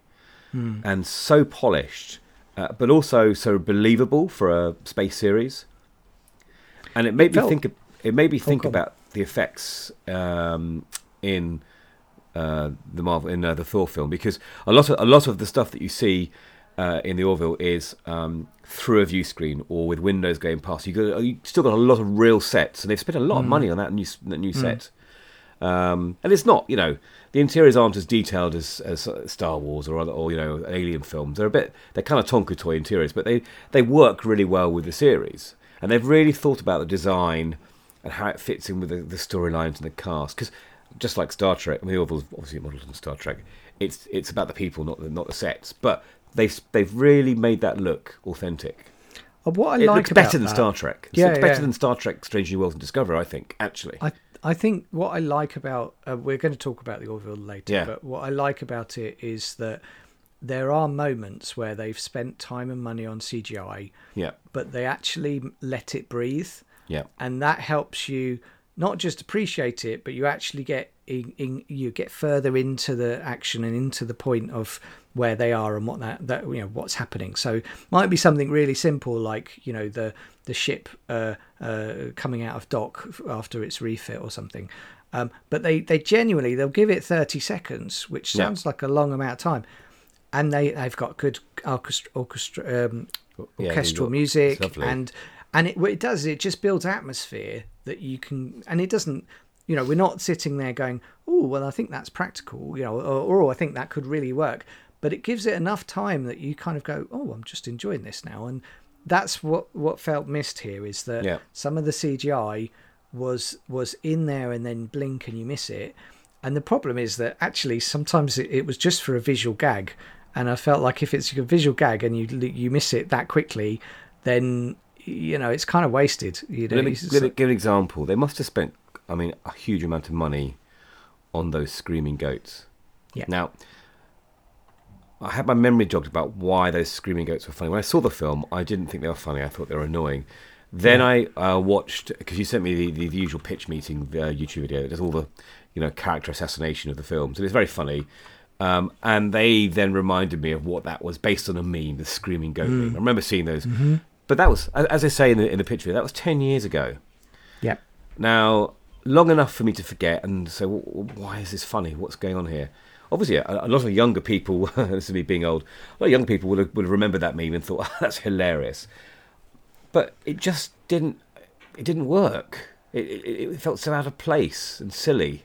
and so polished, uh, but also so believable for a space series. And it made me think. It made me think go about the effects um, in uh, the Marvel in uh, the Thor film because a lot of a lot of the stuff that you see uh, in the Orville is um, through a view screen or with windows going past. You got you still got a lot of real sets, and they've spent a lot of money on that new that new set. Um, and it's not, you know, the interiors aren't as detailed as, as Star Wars or other, or you know, Alien films. They're a bit, they're kind of tonka toy interiors, but they they work really well with the series, and they've really thought about the design and how it fits in with the, the storylines and the cast. Because just like Star Trek, I mean, Orville's obviously modelled on Star Trek. It's it's about the people, not the not the sets. But they've they've really made that look authentic. What I it like looks better than that- Star Trek. It Yeah, looks better yeah. than Star Trek: Strange New Worlds and Discovery. I think actually. I I think what I like about uh, we're going to talk about the Orville later, Yeah. but what I like about it is that there are moments where they've spent time and money on CGI, yeah, but they actually let it breathe, yeah. and that helps you not just appreciate it, but you actually get in, in you get further into the action and into the point of where they are and what that, that you know what's happening. So might be something really simple like you know the the ship uh, uh, coming out of dock after its refit or something. Um, but they, they genuinely they'll give it 30 seconds, which Yeah. sounds like a long amount of time, and they they've got good orchestra, orchestra um, orchestral got- music and and it what it does is it just builds atmosphere that you can and it doesn't you know we're not sitting there going oh well i think that's practical you know or, or i think that could really work but it gives it enough time that you kind of go oh i'm just enjoying this now and that's what what felt missed here is that Yeah. some of the cgi was was in there and then blink and you miss it. And the problem is that actually sometimes it, it was just for a visual gag, and I felt like if it's a visual gag and you you miss it that quickly, then you know it's kind of wasted. You know, Let me, let me give an example. They must have spent, I mean, a huge amount of money on those screaming goats. Yeah. Now, I had my memory jogged about why those screaming goats were funny. When I saw the film, I didn't think they were funny. I thought they were annoying. Then I uh, watched because you sent me the, the, the usual pitch meeting uh, YouTube video that does all the you know character assassination of the films, and it's very funny. Um, and they then reminded me of what that was based on a meme, the screaming goat meme. I remember seeing those, but that was, as I say in the in the video, that was ten years ago. yeah. Now, long enough for me to forget and say, "W- w why is this funny? What's going on here? Obviously, a, a lot of younger people, this is me being old, a lot of younger people would have, would have remembered that meme and thought, "Oh, that's hilarious. But it just didn't, it didn't work. It, it, it felt so out of place and silly.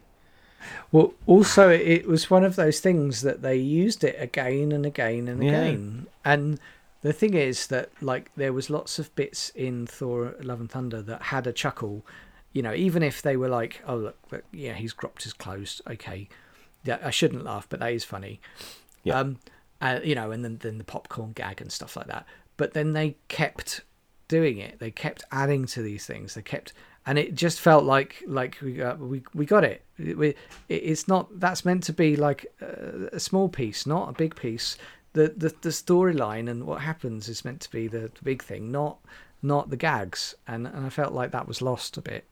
Well, also it was one of those things that they used it again and again and Yeah. again. And the thing is that like there was lots of bits in Thor: Love and Thunder that had a chuckle. You know, even if they were like, "Oh look, look yeah, he's dropped his clothes." Okay, yeah, I shouldn't laugh, but that is funny. Yeah. Um, uh, you know, and then then the popcorn gag and stuff like that. But then they kept doing it. They kept adding to these things. They kept, and it just felt like like we got we we got it. We, it it's not that's meant to be like a, a small piece, not a big piece. The the the storyline and what happens is meant to be the, the big thing, not not the gags. And and I felt like that was lost a bit.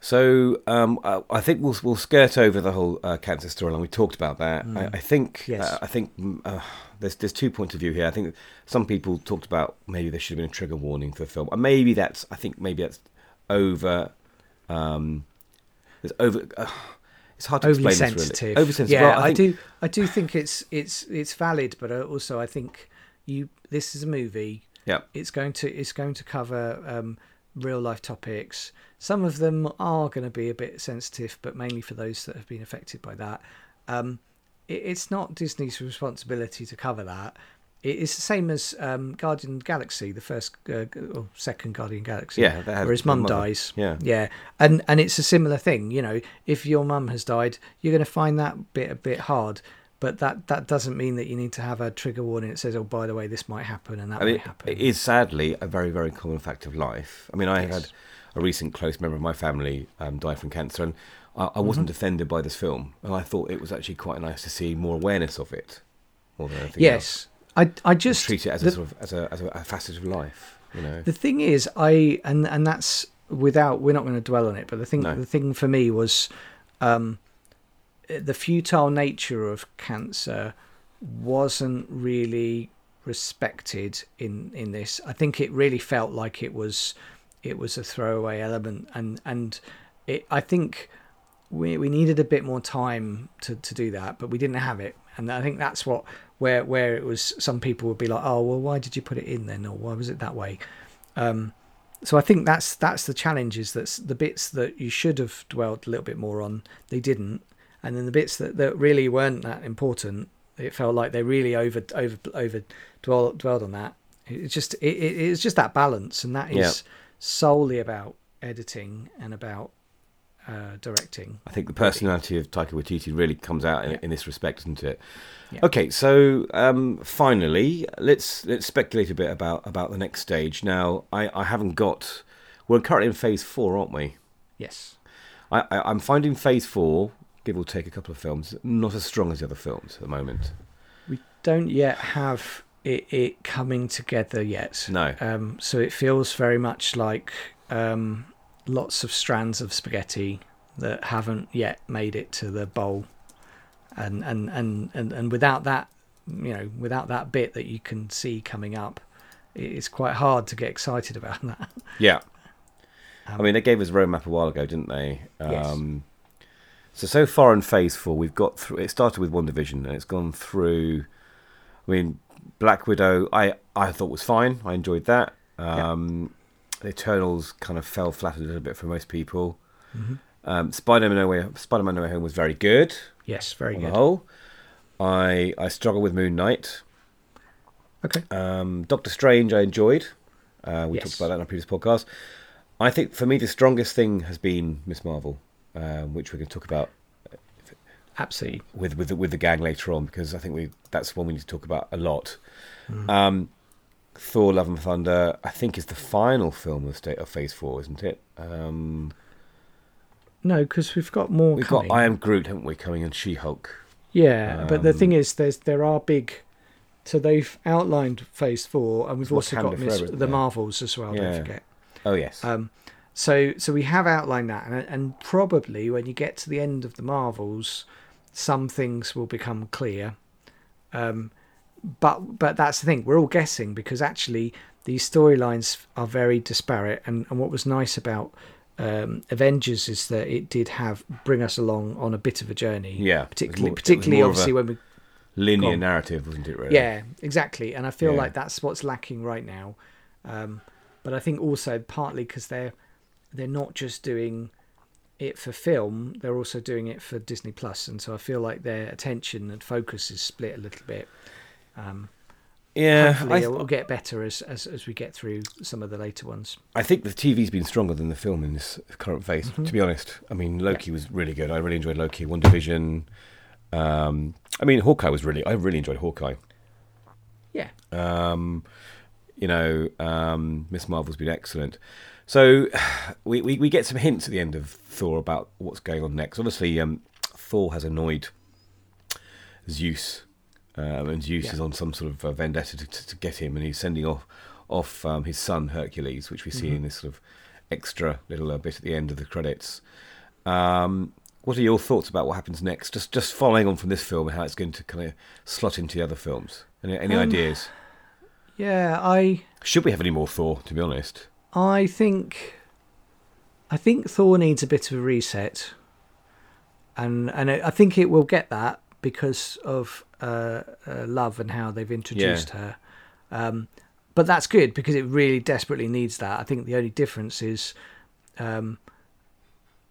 So um, I, I think we'll we'll skirt over the whole uh, cancer storyline. We talked about that. I, I think Yes. uh, I think mm, uh, there's there's two points of view here. I think some people talked about maybe there should have been a trigger warning for the film. And maybe that's I think maybe that's over. Um, there's over. Uh, it's hard to overly explain this sensitive. really. Oversensitive. Yeah, Well, I, think- do. I do think it's it's it's valid, but uh, also I think you. This is a movie. Yeah. It's going to it's going to cover um, real life topics. Some of them are going to be a bit sensitive, but mainly for those that have been affected by that. Um, it, it's not Disney's responsibility to cover that. It is the same as um, Guardian Galaxy, the first uh, or second Guardian Galaxy, Yeah, where his mum dies. Yeah. Yeah, and and it's a similar thing. You know, if your mum has died, you're going to find that bit a bit hard. But that that doesn't mean that you need to have a trigger warning that says, "Oh, by the way, this might happen and that I mean, might happen." it is sadly a very, very common fact of life. I mean, I Yes. had a recent close member of my family um, die from cancer, and I, I Mm-hmm. wasn't offended by this film, and I thought it was actually quite nice to see more awareness of it, more than anything else. yes, I I And just treat it as the, a sort of as a, as a, a facet of life, you know. the thing is, I and and that's without we're not going to dwell on it. But the thing No. the thing for me was, um, the futile nature of cancer wasn't really respected in in this. I think it really felt like it was it was a throwaway element, and and it. I think we we needed a bit more time to to do that, but we didn't have it, and I think that's what where where it was. Some people would be like, oh well, why did you put it in then, or why was it that way? Um, so I think that's that's the challenge is that the bits that you should have dwelled a little bit more on, they didn't, and then the bits that, that really weren't that important, it felt like they really over over over dwell, dwelled on that. It's just it, it, it's just that balance, and that is Yeah. solely about editing and about uh, directing. I think the personality of Taika Waititi really comes out in, Yeah. in this respect, doesn't it? Yeah. Okay, so um, finally, let's let's speculate a bit about about the next stage. Now, I, I haven't got. We're currently in phase four, aren't we? Yes. I, I, I'm finding Phase Four, give or take a couple of films, not as strong as the other films at the moment. We don't yet have it, it coming together yet. No. Um, so it feels very much like um, lots of strands of spaghetti that haven't yet made it to the bowl, and and and and, and without that, you know, without that bit that you can see coming up, it's quite hard to get excited about that. Yeah. Um, I mean, they gave us a roadmap a while ago, didn't they? Yes. So so far in Phase Four, we've got through. It started with WandaVision, and it's gone through. I mean, Black Widow, I I thought was fine. I enjoyed that. Um, The Eternals kind of fell flat a little bit for most people. Mhm. Um, Spider-Man No Way Spider-Man No Way Home was very good Yes, very on good. the whole. I I struggle with Moon Knight. Okay. Um, Doctor Strange, I enjoyed. Uh, we Yes. talked about that in our previous podcast. I think for me the strongest thing has been Miss Marvel, um, which we're going to talk about Absolutely. with with the, with the gang later on because I think we that's one we need to talk about a lot. Um, Thor: Love and Thunder, I think, is the final film of State of Phase Four, isn't it? Um, No, because we've got more we've coming. got I Am Groot, haven't we, coming and She Hulk. Yeah, but the Um, thing is, there's there are big. So they've outlined Phase Four, and we've also got Miss, forever, the? Marvels as well. Yeah. Don't forget. Oh yes, Um, so so we have outlined that, and, and probably when you get to the end of the Marvels, some things will become clear. Um, but but that's the thing. We're all guessing because actually these storylines are very disparate. And, and what was nice about um, Avengers is that it did have bring us along on a bit of a journey. Yeah, particularly more- particularly more of a obviously when we linear gone. narrative, wasn't it? Really? yeah, exactly. And I feel Yeah. like that's what's lacking right now. Um, but I think also partly because they're they're not just doing it for film; they're also doing it for Disney Plus, and so I feel like their attention and focus is split a little bit. Um, yeah. hopefully, I, it will get better as, as as we get through some of the later ones. I think the TV's been stronger than the film in this current phase. Mm-hmm. To be honest, I mean Loki was really good. I really enjoyed Loki. WandaVision. Um, I mean Hawkeye was really. I really enjoyed Hawkeye. Yeah, Um, you know, um, Miss Marvel's been excellent. So we, we, we get some hints at the end of Thor about what's going on next. Obviously, um, Thor has annoyed Zeus, um, and Zeus Yeah. is on some sort of uh, vendetta to, to, to get him, and he's sending off off um, his son Hercules, which we see in this sort of extra little uh, bit at the end of the credits. Um, what are your thoughts about what happens next? Just just following on from this film and how it's going to kind of slot into the other films. Any, any Um, ideas? yeah. I Should we have any more Thor? To be honest, I think I think Thor needs a bit of a reset, and and I think it will get that because of uh, uh, love and how they've introduced her. Um, but that's good because it really desperately needs that. I think the only difference is, um,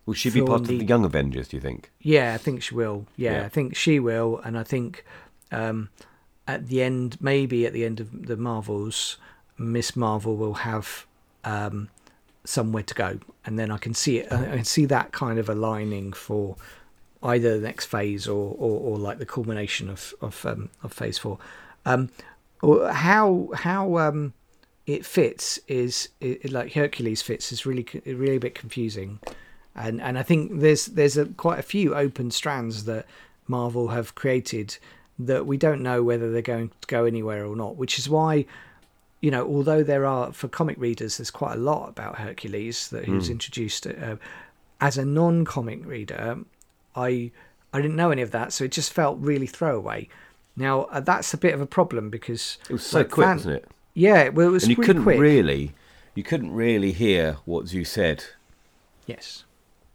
will she be Thor part of the Young Avengers? Do you think? yeah, I think she will. Yeah, Yeah. I think she will, and I think um, at the end, maybe at the end of the Marvels, Miss Marvel will have um, somewhere to go, and then I can see it. I can see that kind of aligning for either the next phase or or, or like the culmination of of um, of Phase Four. Um, or how how um, it fits is it, like Hercules fits is really really a bit confusing, and and I think there's there's a, quite a few open strands that Marvel have created that we don't know whether they're going to go anywhere or not, which is why. You know, although there are for comic readers, there's quite a lot about Hercules that he was introduced. Uh, as a non-comic reader, I I didn't know any of that, so it just felt really throwaway. Now uh, that's a bit of a problem because It was so like, quick, fan- wasn't it? Yeah, well, it was And you really couldn't quick. really, you couldn't really hear what you said. Yes.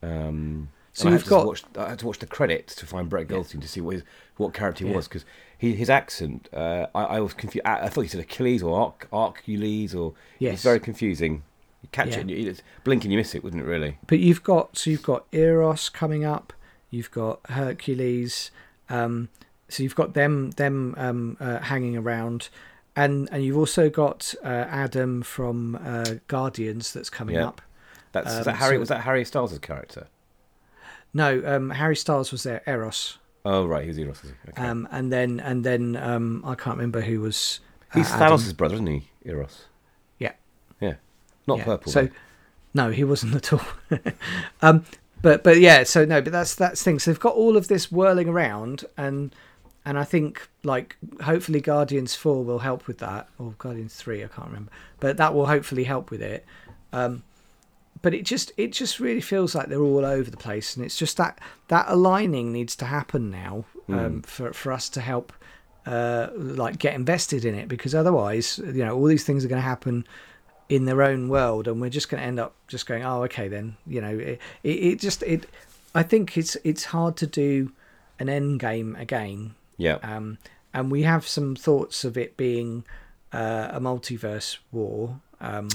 Um, So and I you've had to got- watch, I had to watch the credits to find Brett Yeah. Goldstein to see what his, what character he Yeah. was because his accent. Uh, I, I was confused. I, I thought he said Achilles or Arch, Hercules or Yes. it's very confusing. You catch Yeah. it, and you, blink and you miss it, wouldn't it? Really? But you've got so you've got Eros coming up, you've got Hercules, um, so you've got them them um, uh, hanging around, and and you've also got uh, Adam from uh, Guardians that's coming Yeah. up. That's Um, that Harry. so- was that Harry Styles' character? No, um, Harry Styles was there, Eros, Oh right, he was Eros. was he? Okay. um, and then and then um, I can't remember who was. uh, He's Adam. Thanos' brother, isn't he? Eros. Yeah. Yeah. Not Yeah, purple. So, though. no, he wasn't at all. um, but but yeah, so no, but that's that's thing. So they've got all of this whirling around, and and I think like hopefully Guardians Four will help with that, or Guardians Three, I can't remember, but that will hopefully help with it. Um, but it just it just really feels like they're all over the place, and it's just that that aligning needs to happen now um, for for us to help uh, like get invested in it, because otherwise, you know, all these things are going to happen in their own world, and we're just going to end up just going, oh, okay, then you know, it, it, it just it. I think it's it's hard to do an end game again, yeah. um, and we have some thoughts of it being uh, a multiverse war. Um,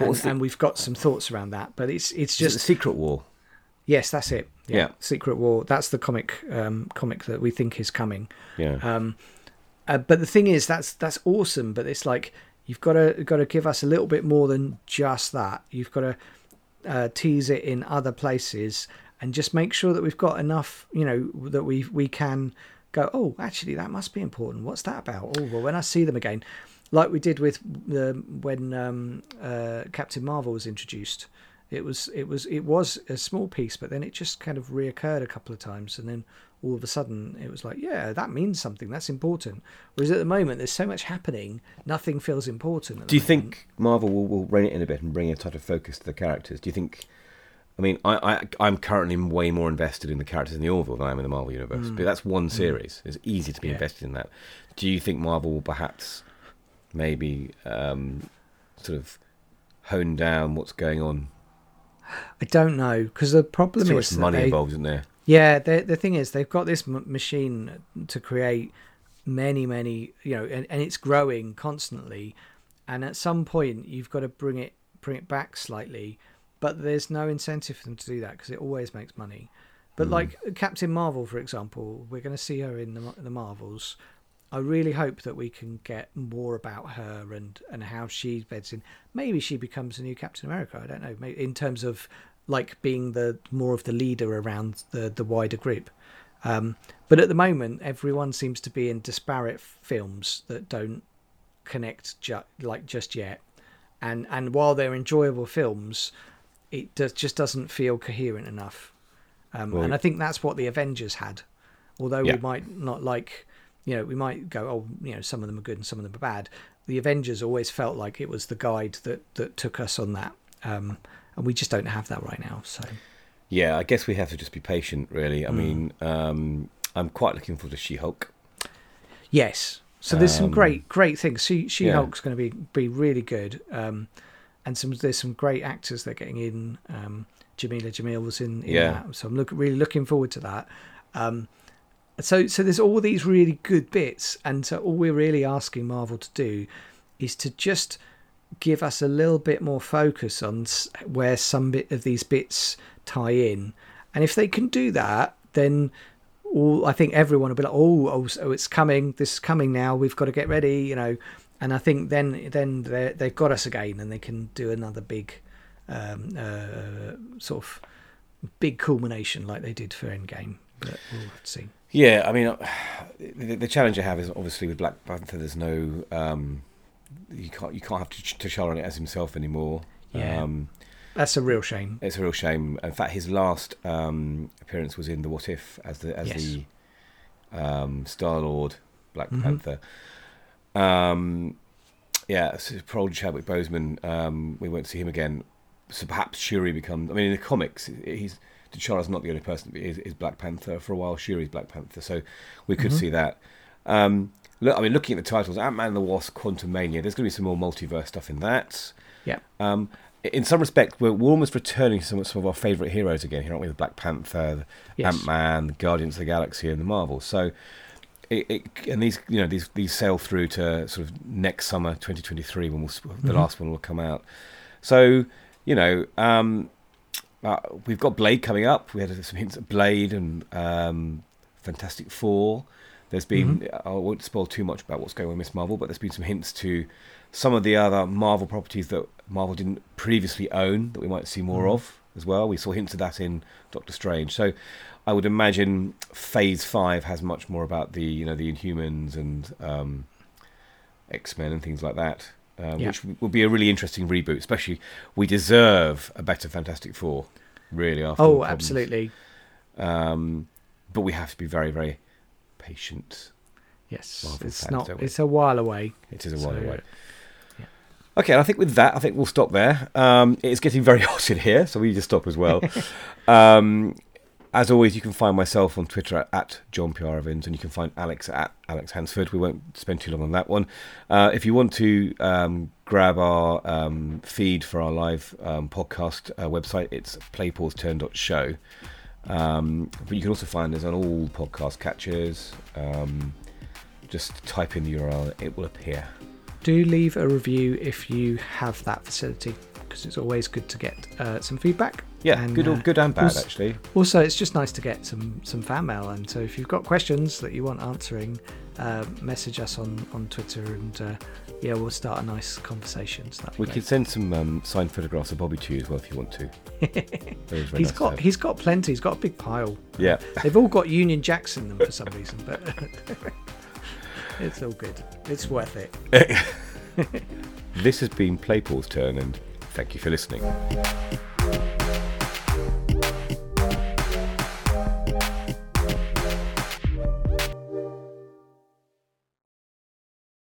and, the- and we've got some thoughts around that, but it's it's Is it just Secret War. yes, that's it. Yeah. Secret War. That's the comic um, comic that we think is coming. Yeah. Um, uh, but the thing is, that's that's awesome. But it's like you've got to got to give us a little bit more than just that. You've got to uh, tease it in other places and just make sure that we've got enough, you know, that we we can go. Oh, actually, that must be important. What's that about? Oh, well, when I see them again, like we did with the when um, uh, Captain Marvel was introduced, it was it was it was a small piece, but then it just kind of reoccurred a couple of times, and then all of a sudden it was like, yeah, that means something. That's important. Whereas at the moment, there's so much happening, nothing feels important. Do you moment. think Marvel will, will rein it in a bit and bring a type of focus to the characters? Do you think? I mean, I, I I'm currently way more invested in the characters in the Orville than I am in the Marvel universe. But that's one series. It's easy to be Yeah. invested in that. Do you think Marvel will perhaps maybe um, sort of hone down what's going on? I don't know because the problem Too is money they- involved, isn't there? Yeah, the the thing is, they've got this m- machine to create many, many, you know, and, and it's growing constantly. And at some point, you've got to bring it bring it back slightly, but there's no incentive for them to do that because it always makes money. But like Captain Marvel, for example, we're going to see her in the the Marvels. I really hope that we can get more about her and and how she beds in. Maybe she becomes a new Captain America. I don't know. Maybe in terms of like being the more of the leader around the the wider group. Um, but at the moment, everyone seems to be in disparate films that don't connect ju- like just yet. And and while they're enjoyable films, it does, just doesn't feel coherent enough. Um, Well- and I think that's what the Avengers had. Although Yeah. we might not like, you know, we might go, oh, you know, some of them are good and some of them are bad. The Avengers always felt like it was the guide that that took us on that. Um, and we just don't have that right now. So Yeah, I guess we have to just be patient, really. I Mm. mean, um, I'm quite looking forward to She-Hulk. yes, so there's some Um, great great things. She She yeah. Hulk's going to be be really good. Um, and some there's some great actors they're getting in. Um, Jameela Jamil was in, in Yeah. that, so I'm look, really looking forward to that. Um, so so there's all these really good bits, and so all we're really asking Marvel to do is to just give us a little bit more focus on where some bit of these bits tie in, and if they can do that, then all I think everyone will be like, oh, oh, so it's coming, this is coming now, we've got to get ready, you know. And I think then then they they've got us again, and they can do another big um, uh, sort of big culmination like they did for Endgame. But we'll have to see. Yeah, I mean, uh, the, the challenge I have is obviously with Black Panther. There's no um, you can't you can't have T'Ch- T'Challa on it as himself anymore. Yeah. Um, That's a real shame. it's a real shame. In fact, his last um, appearance was in the What If as the as Yes. the um, Star Lord Black Mhm. Panther. Um, yeah, so poor old Chadwick Boseman. Um, we won't see him again. So perhaps Shuri becomes. I mean, in the comics, he's T'Challa's not the only person. Is, is Black Panther for a while? Shuri's Black Panther. So we could Mhm. see that. Um, look, I mean, looking at the titles, Ant Man and the Wasp, Quantumania. There's going to be some more multiverse stuff in that. Yeah. Um, in some respect, we're, we're almost returning to some, some of our favourite heroes again here, aren't we? The Black Panther, Yes. Ant Man, the Guardians of the Galaxy, and the Marvel. So, it, it, and these you know these these sail through to sort of next summer, 2023, when we'll, the Mhm. last one will come out. So, you know, um, uh, we've got Blade coming up. We had some hints at Blade and um, Fantastic Four. There's been I won't spoil too much about what's going on with Miss Marvel, but there's been some hints to some of the other Marvel properties that Marvel didn't previously own that we might see more Mhm. of as well. We saw hints of that in Doctor Strange. So I would imagine Phase Five has much more about the you know the Inhumans and um, X Men and things like that, um, Yeah. which will be a really interesting reboot. Especially, we deserve a better Fantastic Four. Really, after Oh, absolutely. Um, but we have to be very, very patient. Yes. Marvel it's fans, not. It's a while away. It is a while So, away. yeah. Okay, and I think with that, I think we'll stop there. Um, it's getting very hot in here, so we need to stop as well. um, as always, you can find myself on Twitter at, at John P. R. Evans, and you can find Alex at Alex Hansford. We won't spend too long on that one. Uh, if you want to um, grab our um, feed for our live um, podcast uh, website, it's playpauseturn.show. Um, but you can also find us on all podcast catchers. Um, just type in the URL, it will appear. Do leave a review if you have that facility because it's always good to get uh, some feedback. Yeah, And, good, uh, good and bad also- actually. Also, it's just nice to get some some fan mail, and so if you've got questions that you want answering, uh, message us on on Twitter, and uh, yeah, we'll start a nice conversation. So We great. could send some um, signed photographs of Bobby to you as well if you want to. He's nice got have. he's got plenty. He's got a big pile. Yeah. They've all got Union Jacks in them for some reason, but it's all good. It's worth it. This has been Play Pause Turn, and thank you for listening.